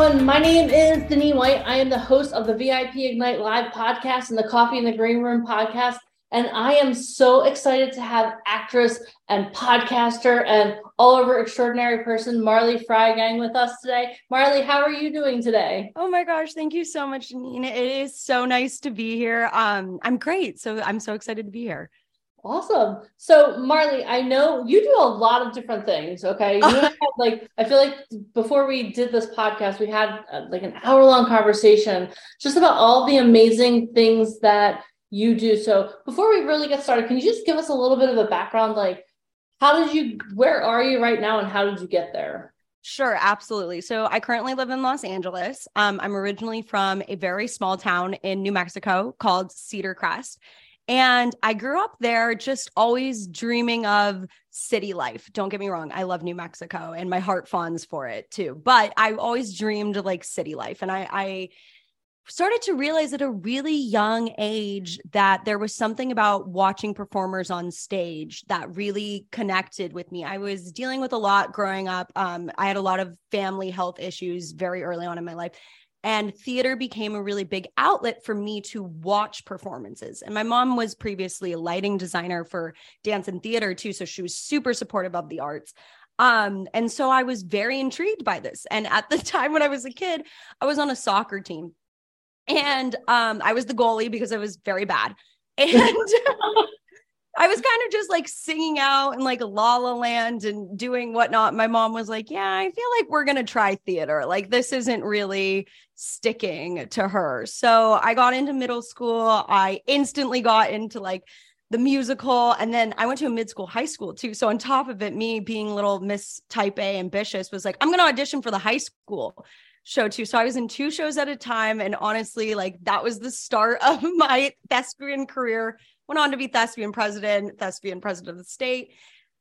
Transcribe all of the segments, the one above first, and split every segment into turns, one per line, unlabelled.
Everyone. My name is Denise White. I am the host of the VIP Ignite Live podcast and the Coffee in the Green Room podcast. And I am so excited to have actress and podcaster and all over extraordinary person, Marley Freigang, with us today. Marley, how are you doing today?
Oh my gosh, thank you so much, Nina. It is so nice to be here. Um, I'm great. So I'm so excited to be here.
Awesome. So Marley, I know you do a lot of different things. Okay. You had, like, I feel like before we did this podcast, we had uh, like an hour long conversation just about all the amazing things that you do. So before we really get started, can you just give us a little bit of a background? Like, how did you, where are you right now and how did you get there?
Sure, absolutely. So I currently live in Los Angeles. Um, I'm originally from a very small town in New Mexico called Cedar Crest. And I grew up there just always dreaming of city life. Don't get me wrong. I love New Mexico and my heart fawns for it too. But I always dreamed like city life. And I, I started to realize at a really young age that there was something about watching performers on stage that really connected with me. I was dealing with a lot growing up. Um, I had a lot of family health issues very early on in my life. And theater became a really big outlet for me to watch performances. And my mom was previously a lighting designer for dance and theater too. So she was super supportive of the arts. Um, and so I was very intrigued by this. And at the time when I was a kid, I was on a soccer team. And um, I was the goalie because I was very bad. And I was kind of just like singing out in like La La Land and doing whatnot. My mom was like, Yeah, I feel like we're to try theater. Like, this isn't really sticking to her. So I got into middle school. I instantly got into like the musical. And then I went to a mid school high school too. So on top of it, me being little Miss Type A ambitious was like, I'm to audition for the high school show too. So I was in two shows at a time. And honestly, like that was the start of my thespian career went on to be thespian president, thespian president of the state.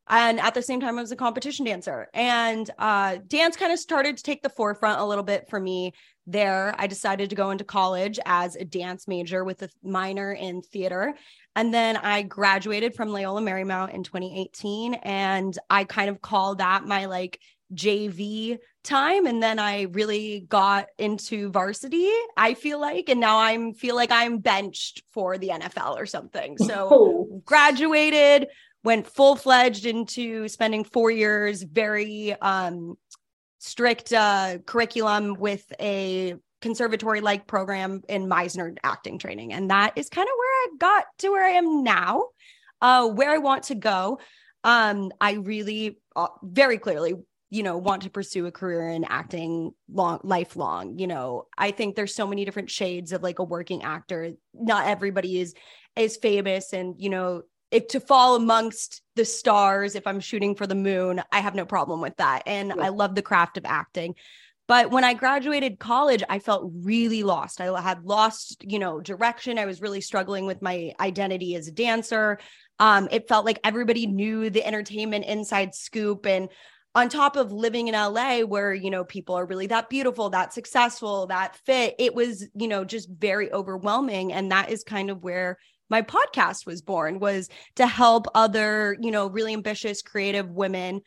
And at the same time, I was a competition dancer. And uh, dance kind of started to take the forefront a little bit for me there. I decided to go into college as a dance major with a minor in theater. And then I graduated from Loyola Marymount in 2018. And I kind of call that my like JV time and then I really got into varsity I feel like and now I'm feel like I'm benched for the NFL or something so oh. graduated went full-fledged into spending 4 years very um strict uh curriculum with a conservatory like program in Meisner acting training and that is kind of where I got to where I am now uh where I want to go um I really uh, very clearly you know want to pursue a career in acting long lifelong you know i think there's so many different shades of like a working actor. Not everybody is is famous and you know if to fall amongst the stars if i'm shooting for the moon i have no problem with that. And yeah. i love the craft of acting. But when i graduated college i felt really lost. I had lost you know direction. I was really struggling with my identity as a dancer. Um, it felt like everybody knew the entertainment inside scoop and on top of living in LA where you know people are really that beautiful that successful that fit it was you know just very overwhelming and that is kind of where my podcast was born was to help other you know really ambitious creative women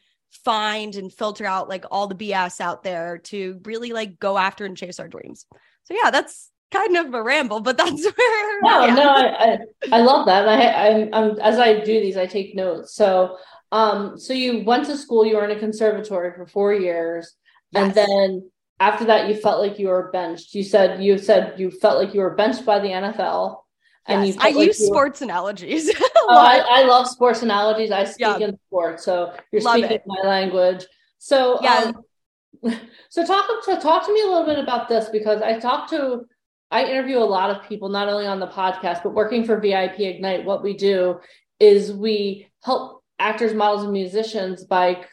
find and filter out like all the bs out there to really like go after and chase our dreams so yeah that's kind of a ramble but that's where
no yeah. no I, I, I love that I, I'm, I'm as i do these i take notes so um, so you went to school, you were in a conservatory for four years, yes. and then after that you felt like you were benched. You said you said you felt like you were benched by the NFL.
And yes, I like use sports were... analogies.
oh, I, I, love sports analogies. I speak yeah. in sports, so you're love speaking it. my language. So yeah. Um, so talk to talk to me a little bit about this because I talk to I interview a lot of people, not only on the podcast, but working for VIP Ignite. What we do is we help actors, models, and musicians by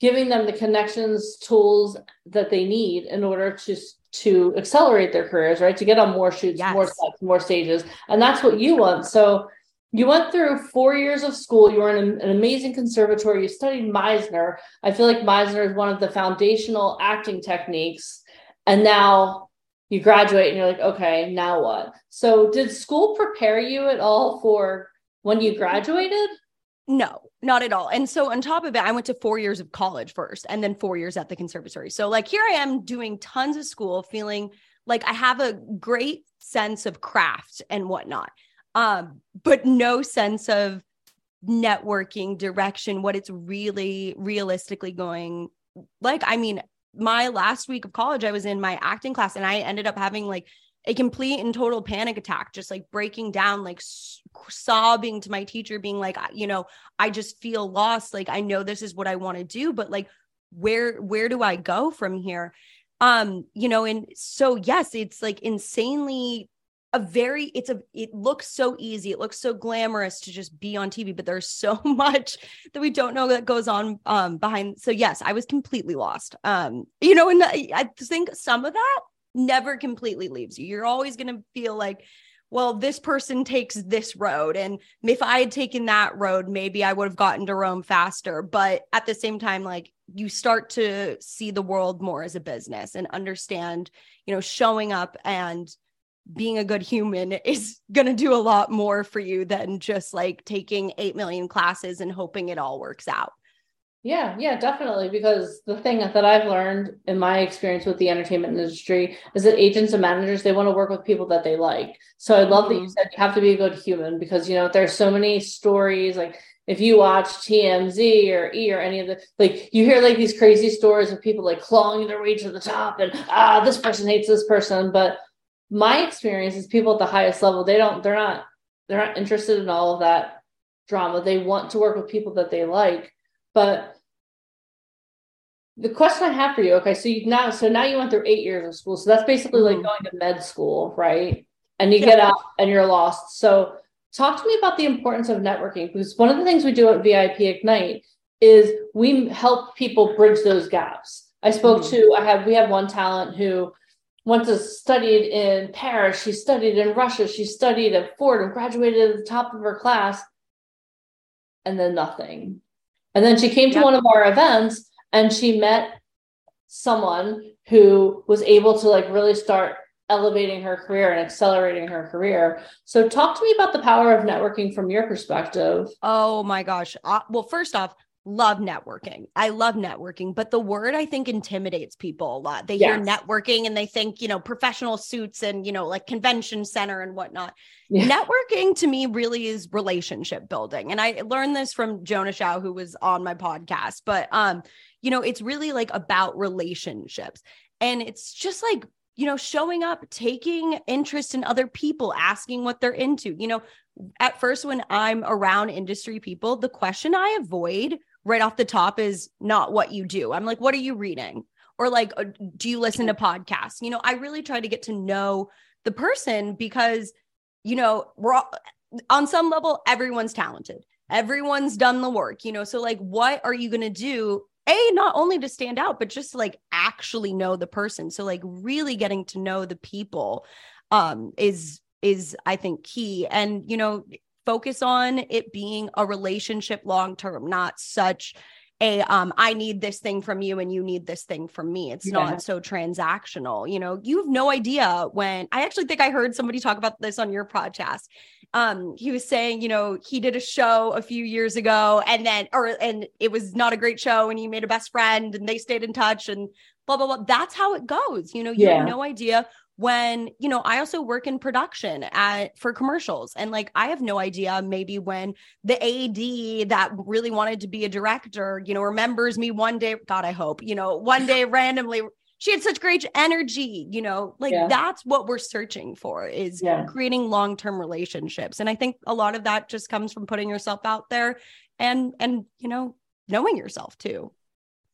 giving them the connections, tools that they need in order to to accelerate their careers, right? To get on more shoots, yes. more sets, more stages. And that's what you want. So you went through four years of school. You were in an amazing conservatory. You studied Meisner. I feel like Meisner is one of the foundational acting techniques. And now you graduate and you're like, okay, now what? So did school prepare you at all for when you graduated?
No, not at all. And so on top of it, I went to four years of college first and then four years at the conservatory. So like here I am doing tons of school, feeling like I have a great sense of craft and whatnot. Um, but no sense of networking direction, what it's really realistically going like. I mean, my last week of college, I was in my acting class and I ended up having like a complete and total panic attack, just like breaking down, like sobbing to my teacher, being like, you know, I just feel lost. Like, I know this is what I want to do, but like, where, where do I go from here? Um, you know, and so yes, it's like insanely a very it's a it looks so easy it looks so glamorous to just be on tv but there's so much that we don't know that goes on um behind so yes i was completely lost um you know and i think some of that never completely leaves you. You're always going to feel like, well, this person takes this road. And if I had taken that road, maybe I would have gotten to Rome faster. But at the same time, like you start to see the world more as a business and understand, you know, showing up and being a good human is going to do a lot more for you than just like taking 8 million classes and hoping it all works out.
Yeah, yeah, definitely. Because the thing that I've learned in my experience with the entertainment industry is that agents and managers they want to work with people that they like. So I love mm-hmm. that you mm-hmm. said you have to be a good human because you know there's so many stories like if you watch TMZ or E or any of the like you hear like these crazy stories of people like clawing their way to the top and ah this person hates this person but my experience is people at the highest level they don't they're not they're not interested in all of that drama they want to work with people that they like but the question I have for you, okay, so you now so now you went through eight years of school. So that's basically mm-hmm. like going to med school, right? And you yeah. get out and you're lost. So talk to me about the importance of networking because one of the things we do at VIP Ignite is we help people bridge those gaps. I spoke mm-hmm. to I have we have one talent who went to studied in Paris, she studied in Russia, she studied at Ford and graduated at the top of her class, and then nothing. And then she came to one of our events and she met someone who was able to like really start elevating her career and accelerating her career. So talk to me about the power of networking from your perspective.
Oh my gosh. Uh, well, first off, love networking. I love networking, but the word I think intimidates people a lot. They yes. hear networking and they think, you know, professional suits and, you know, like convention center and whatnot. Yeah. Networking to me really is relationship building. And I learned this from Jonah Shao, who was on my podcast. But um, you know, it's really like about relationships. And it's just like, you know, showing up, taking interest in other people, asking what they're into. You know, at first, when I'm around industry people, the question I avoid right off the top is not what you do. I'm like, what are you reading? Or like, uh, do you listen to podcasts? You know, I really try to get to know the person because, you know, we're all, on some level, everyone's talented. Everyone's done the work, you know. So, like, what are you going to do a not only to stand out but just like actually know the person so like really getting to know the people um is is i think key and you know focus on it being a relationship long term not such a um i need this thing from you and you need this thing from me. It's yeah. not so transactional you know? You have no idea when i actually think i heard somebody talk about this on your podcast. Um he was saying you know he did a show a few years ago and then or and it was not a great show and he made a best friend and they stayed in touch and blah blah blah. That's how it goes you know? You yeah. have no idea when you know i also work in production at for commercials and like i have no idea maybe when the ad that really wanted to be a director you know remembers me one day god i hope you know one day randomly she had such great energy you know like yeah. that's what we're searching for is yeah. creating long-term relationships and i think a lot of that just comes from putting yourself out there and and you know knowing yourself too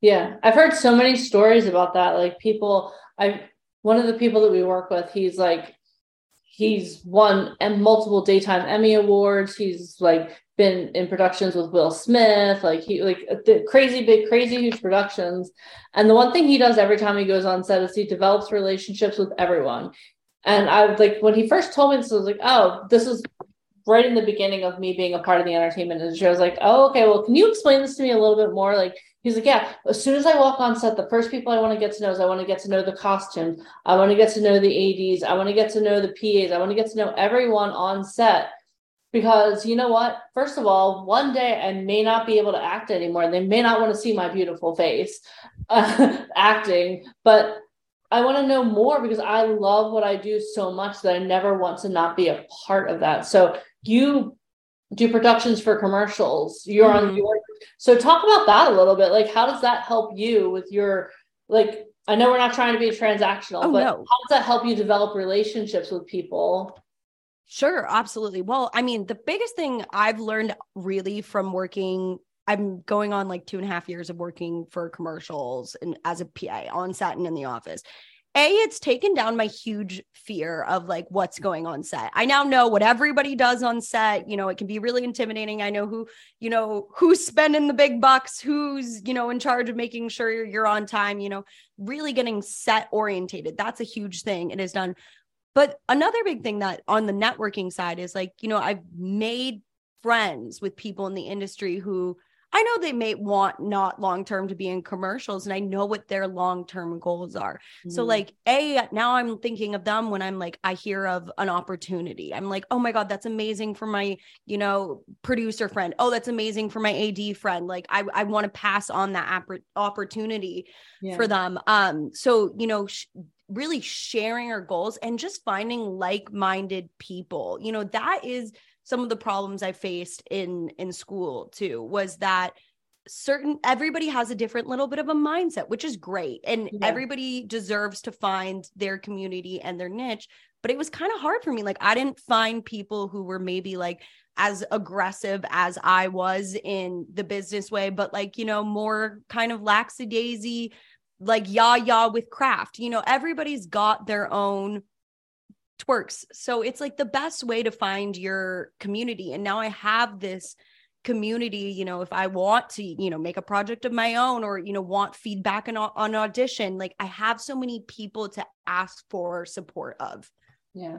yeah i've heard so many stories about that like people i one of the people that we work with he's like he's won multiple daytime emmy awards he's like been in productions with Will Smith, like he like uh, the crazy big, crazy huge productions. And the one thing he does every time he goes on set is he develops relationships with everyone. And I was like, when he first told me this, I was like, oh, this is right in the beginning of me being a part of the entertainment industry. I was like, oh, okay, well, can you explain this to me a little bit more? Like, he's like, yeah, as soon as I walk on set, the first people I want to get to know is I want to get to know the costumes. I want to get to know the ADs. I want to get to know the PAs. I want to get to know everyone on set because you know what first of all one day i may not be able to act anymore they may not want to see my beautiful face uh, acting but i want to know more because i love what i do so much that i never want to not be a part of that so you do productions for commercials you're mm-hmm. on your so talk about that a little bit like how does that help you with your like i know we're not trying to be transactional oh, but no. how does that help you develop relationships with people
Sure, absolutely. Well, I mean, the biggest thing I've learned really from working, I'm going on like two and a half years of working for commercials and as a PA on set and in the office. A, it's taken down my huge fear of like what's going on set. I now know what everybody does on set. You know, it can be really intimidating. I know who, you know, who's spending the big bucks, who's, you know, in charge of making sure you're, on time, you know, really getting set orientated. That's a huge thing. It has done but another big thing that on the networking side is like, you know, I've made friends with people in the industry who I know they may want not long term to be in commercials and I know what their long term goals are. Mm. So, like, A, now I'm thinking of them when I'm like, I hear of an opportunity. I'm like, oh my God, that's amazing for my, you know, producer friend. Oh, that's amazing for my AD friend. Like, I, I want to pass on that opportunity yeah. for them. Um, so, you know, sh- really sharing our goals and just finding like-minded people you know that is some of the problems i faced in in school too was that certain everybody has a different little bit of a mindset which is great and yeah. everybody deserves to find their community and their niche but it was kind of hard for me like i didn't find people who were maybe like as aggressive as i was in the business way but like you know more kind of lackadaisy like yah yah with craft. You know, everybody's got their own twerks. So it's like the best way to find your community. And now I have this community you know if i want to you know make a project of my own or you know want feedback on, on audition like i have so many people to ask for support of
yeah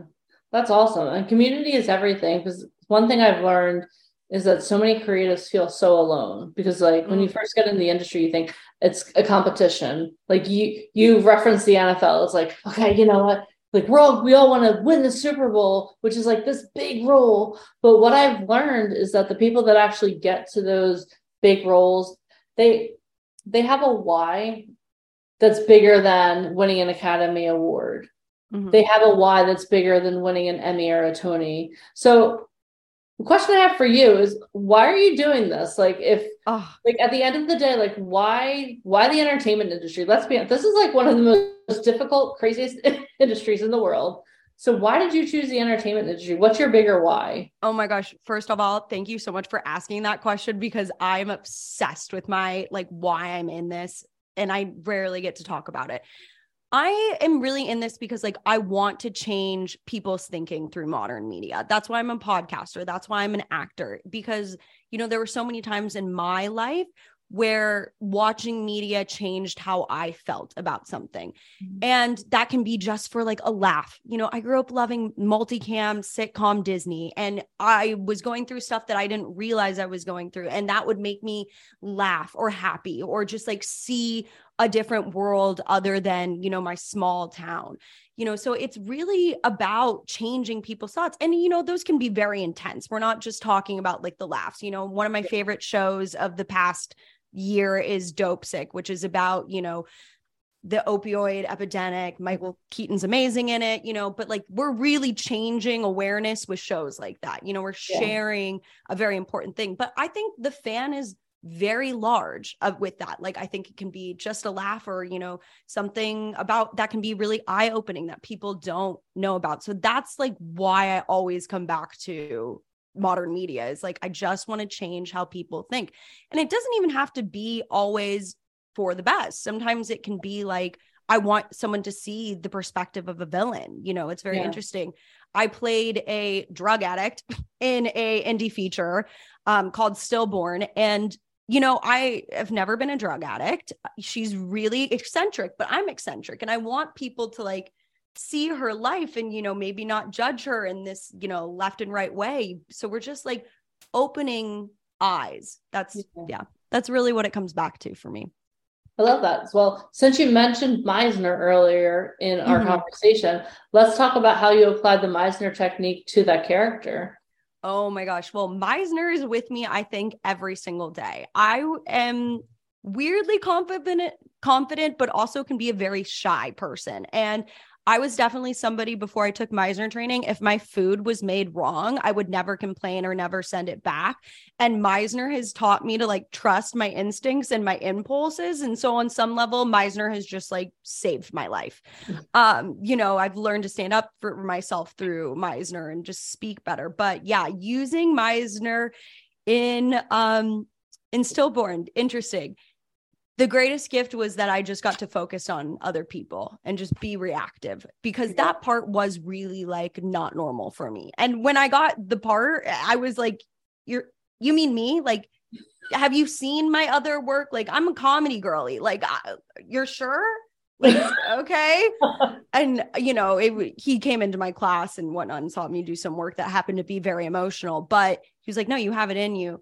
that's awesome and community is everything because one thing i've learned is that so many creatives feel so alone because like when you mm. first get in the industry you think it's a competition like you you reference the NFL it's like okay you know what like we're all we all want to win the Super Bowl which is like this big role. But what I've learned is that the people that actually get to those big roles they they have a why that's bigger than winning an Academy Award. Mm-hmm. they have a why that's bigger than winning an Emmy or a Tony. So the question I have for you is why are you doing this? Like if oh. like at the end of the day, like why why the entertainment industry? Let's be honest, this is like one of the most difficult, craziest industries in the world. So why did you choose the entertainment industry? What's your bigger why?
Oh my gosh. First of all, thank you so much for asking that question because I'm obsessed with my like why I'm in this and I rarely get to talk about it. I am really in this because like I want to change people's thinking through modern media. That's why I'm a podcaster. That's why I'm an actor because you know there were so many times in my life where watching media changed how I felt about something. Mm-hmm. And that can be just for like a laugh. You know, I grew up loving multicam sitcom Disney and I was going through stuff that I didn't realize I was going through and that would make me laugh or happy or just like see a different world other than, you know, my small town. You know, so it's really about changing people's thoughts. And, you know, those can be very intense. We're not just talking about like the laughs. You know, one of my favorite shows of the past year is Dopesick, which is about, you know, the opioid epidemic. Mm-hmm. Michael Keaton's amazing in it, you know, but like we're really changing awareness with shows like that. You know, we're sharing yeah. a very important thing. But I think the fan is very large of with that like i think it can be just a laugh or you know something about that can be really eye opening that people don't know about so that's like why i always come back to modern media is like i just want to change how people think and it doesn't even have to be always for the best sometimes it can be like i want someone to see the perspective of a villain you know it's very yeah. interesting I played a drug addict in a indie feature um, called Stillborn. And, you know, I have never been a drug addict. She's really eccentric, but I'm eccentric. And I want people to like see her life and, you know, maybe not judge her in this, you know, left and right way. So we're just like opening eyes. That's, yeah, yeah that's really what it comes back to for me.
I love that as well. Since you mentioned Meisner earlier in our mm-hmm. conversation, let's talk about how you applied the Meisner technique to that character.
Oh my gosh. Well, Meisner is with me, I think, every single day. I am weirdly confident confident but also can be a very shy person and I was definitely somebody before I took Meisner training. If my food was made wrong, I would never complain or never send it back. And Meisner has taught me to like trust my instincts and my impulses. And so on some level, Meisner has just like saved my life. Mm. Um, you know, I've learned to stand up for myself through Meisner and just speak better. But yeah, using Meisner in um in stillborn, interesting the greatest gift was that I just got to focus on other people and just be reactive because that part was really like not normal for me. And when I got the part, I was like, You're, you mean me? Like, have you seen my other work? Like, I'm a comedy girly. Like, uh, you're sure? Like, okay. And, you know, it, he came into my class and whatnot and saw me do some work that happened to be very emotional, but he was like, No, you have it in you.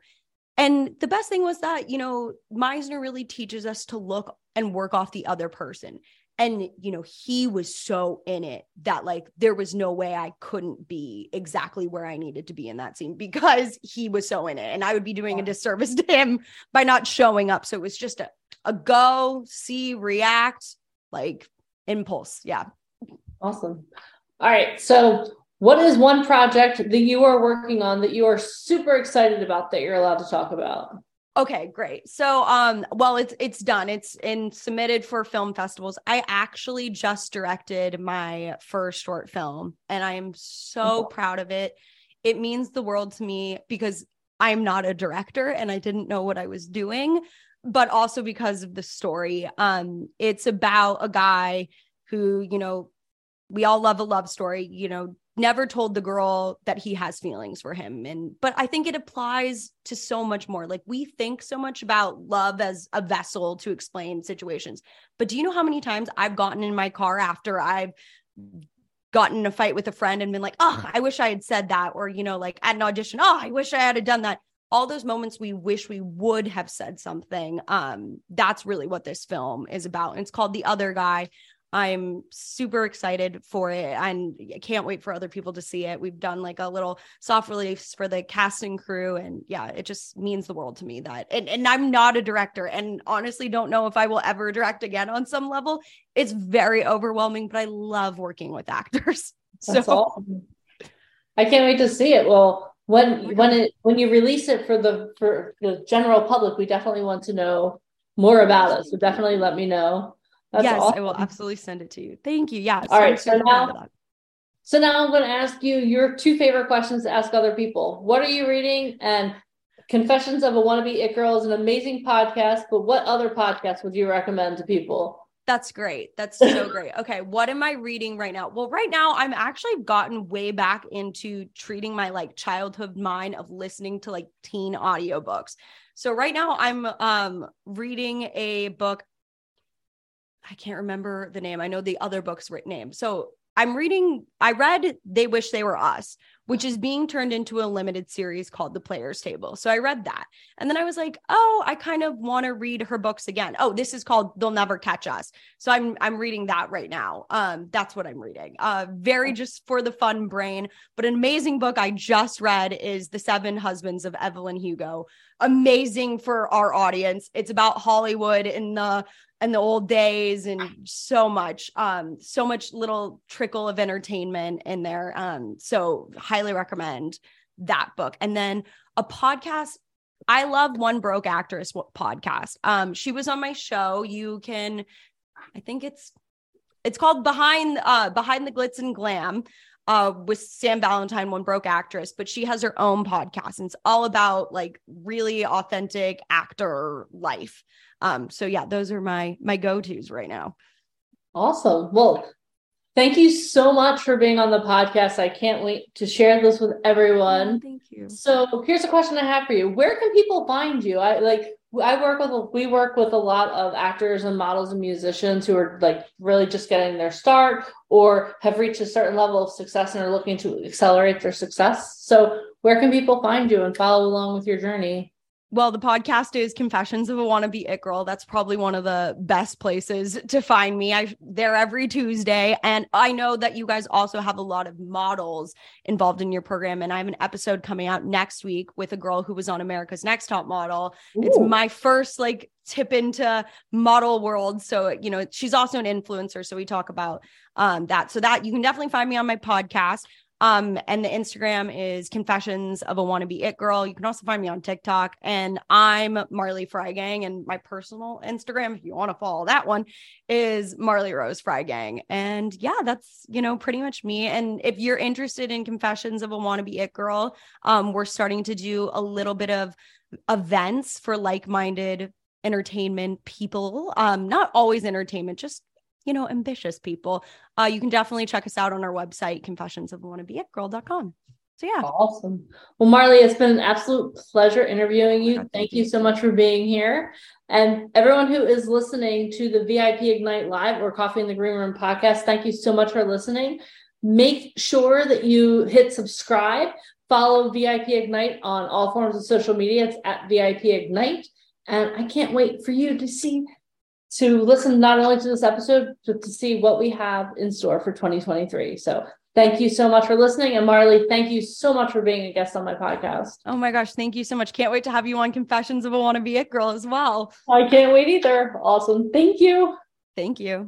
And the best thing was that, you know, Meisner really teaches us to look and work off the other person. And, you know, he was so in it that like there was no way I couldn't be exactly where I needed to be in that scene because he was so in it. And I would be doing a disservice to him by not showing up. So it was just a, a go, see, react, like impulse. Yeah.
Awesome. All right. So what is one project that you are working on that you are super excited about that you're allowed to talk about?
Okay, great. So um well it's it's done. It's in submitted for film festivals. I actually just directed my first short film and I am so proud of it. It means the world to me because I'm not a director and I didn't know what I was doing, but also because of the story. Um it's about a guy who, you know, we all love a love story, you know, never told the girl that he has feelings for him. And but i think it applies to so much more. Like we think so much about love as a vessel to explain situations. But do you know how many times i've gotten in my car after i've gotten in a fight with a friend and been like oh i wish i had said that or you know like at an audition oh i wish i had done that. All those moments we wish we would have said something. Um that's really what this film is about. And it's called the other guy I'm super excited for it and can't wait for other people to see it. We've done like a little soft release for the casting crew. And yeah, it just means the world to me that, and, and I'm not a director and honestly don't know if I will ever direct again on some level. It's very overwhelming, but I love working with actors. That's so awesome.
I can't wait to see it. Well, when, when it, when you release it for the, for the general public, we definitely want to know more about it. So definitely let me know.
That's yes, awesome. I will absolutely send it to you. Thank you. Yeah.
All right. So now, so now I'm going to ask you your two favorite questions to ask other people. What are you reading? And Confessions of a Wannabe It Girl is an amazing podcast, but what other podcast would you recommend to people?
That's great. That's so great. Okay, what am I reading right now? Well, right now I'm actually gotten way back into treating my like childhood mind of listening to like teen audiobooks. So right now I'm um reading a book I can't remember the name. I know the other book's name. So I'm reading, I read They Wish They Were Us, which is being turned into a limited series called The Player's Table. So I read that. And then I was like, oh, I kind of want to read her books again. Oh, this is called They'll Never Catch Us. So I'm I'm reading that right now. Um, that's what I'm reading. Uh, very just for the fun brain, but an amazing book I just read is The Seven Husbands of Evelyn Hugo. Amazing for our audience. It's about Hollywood in the and the old days and so much um so much little trickle of entertainment in there um so highly recommend that book and then a podcast i love one broke actress podcast um she was on my show you can i think it's it's called behind uh behind the glitz and glam uh, with Sam Valentine, one broke actress, but she has her own podcast and it's all about like really authentic actor life. Um, so yeah, those are my my go-tos right now.
Awesome. Well, Thank you so much for being on the podcast. I can't wait to share this with everyone.
Oh, thank you.
So here's a question I have for you. Where can people find you? I like I work with we work with a lot of actors and models and musicians who are like really just getting their start or have reached a certain level of success and are looking to accelerate their success. So where can people find you and follow along with your journey?
Well, the podcast is Confessions of a Wannabe It Girl. That's probably one of the best places to find me. I there every Tuesday, and I know that you guys also have a lot of models involved in your program. And I have an episode coming out next week with a girl who was on America's Next Top Model. Ooh. It's my first like tip into model world. So you know, she's also an influencer. So we talk about um, that. So that you can definitely find me on my podcast. Um, and the Instagram is Confessions of a Wannabe It Girl. You can also find me on TikTok, and I'm Marley Freigang. And my personal Instagram, if you want to follow that one, is Marley Rose Freigang. And yeah, that's you know pretty much me. And if you're interested in Confessions of a Wannabe It Girl, um, we're starting to do a little bit of events for like-minded entertainment people. Um, not always entertainment, just you know, ambitious people, uh, you can definitely check us out on our website, confessionsofawannabeit So yeah.
Awesome. Well, Marley, it's been an absolute pleasure interviewing you. Thank, Thank you so much for being here. And everyone who is listening to the VIP Ignite Live or Coffee in the Green Room podcast, thank you so much for listening. Make sure that you hit subscribe, follow VIP Ignite on all forms of social media. It's at VIP Ignite. And I can't wait for you to see to listen not only to this episode, but to see what we have in store for 2023. So thank you so much for listening. And Marley, thank you so much for being a guest on my podcast.
Oh my gosh, thank you so much. Can't wait to have you on Confessions of a Wannabe It Girl as well.
I can't wait either. Awesome. Thank you.
Thank you.